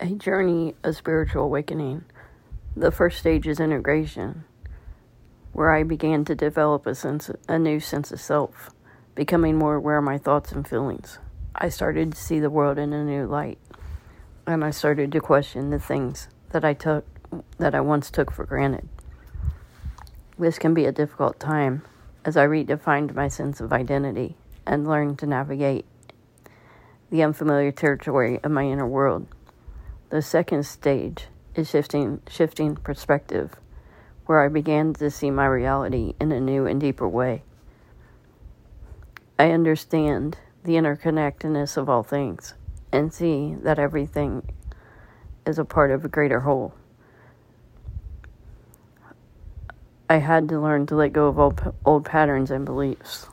a journey of spiritual awakening. The first stage is integration, where I began to develop a sense, a new sense of self, becoming more aware of my thoughts and feelings. I started to see the world in a new light, and I started to question the things that I took that I once took for granted. This can be a difficult time as I redefined my sense of identity and learned to navigate the unfamiliar territory of my inner world. The second stage is shifting shifting perspective, where I began to see my reality in a new and deeper way. I understand the interconnectedness of all things and see that everything is a part of a greater whole. I had to learn to let go of old, old patterns and beliefs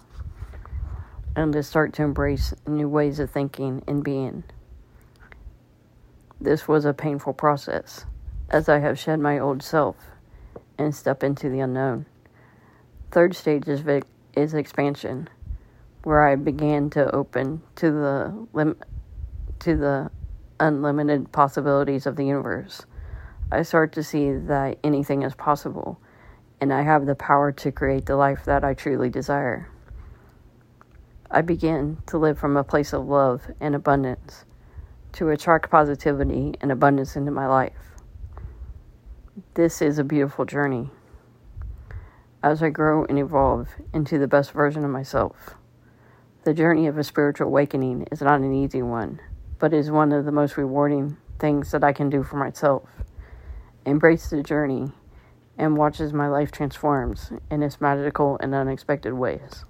and to start to embrace new ways of thinking and being. This was a painful process, as I have shed my old self and step into the unknown. Third stage is, vic- is expansion, where I began to open to the lim- to the unlimited possibilities of the universe. I start to see that anything is possible, and I have the power to create the life that I truly desire. I begin to live from a place of love and abundance to attract positivity and abundance into my life. This is a beautiful journey as I grow and evolve into the best version of myself. The journey of a spiritual awakening is not an easy one, but is one of the most rewarding things that I can do for myself. Embrace the journey and watch as my life transforms in its magical and unexpected ways.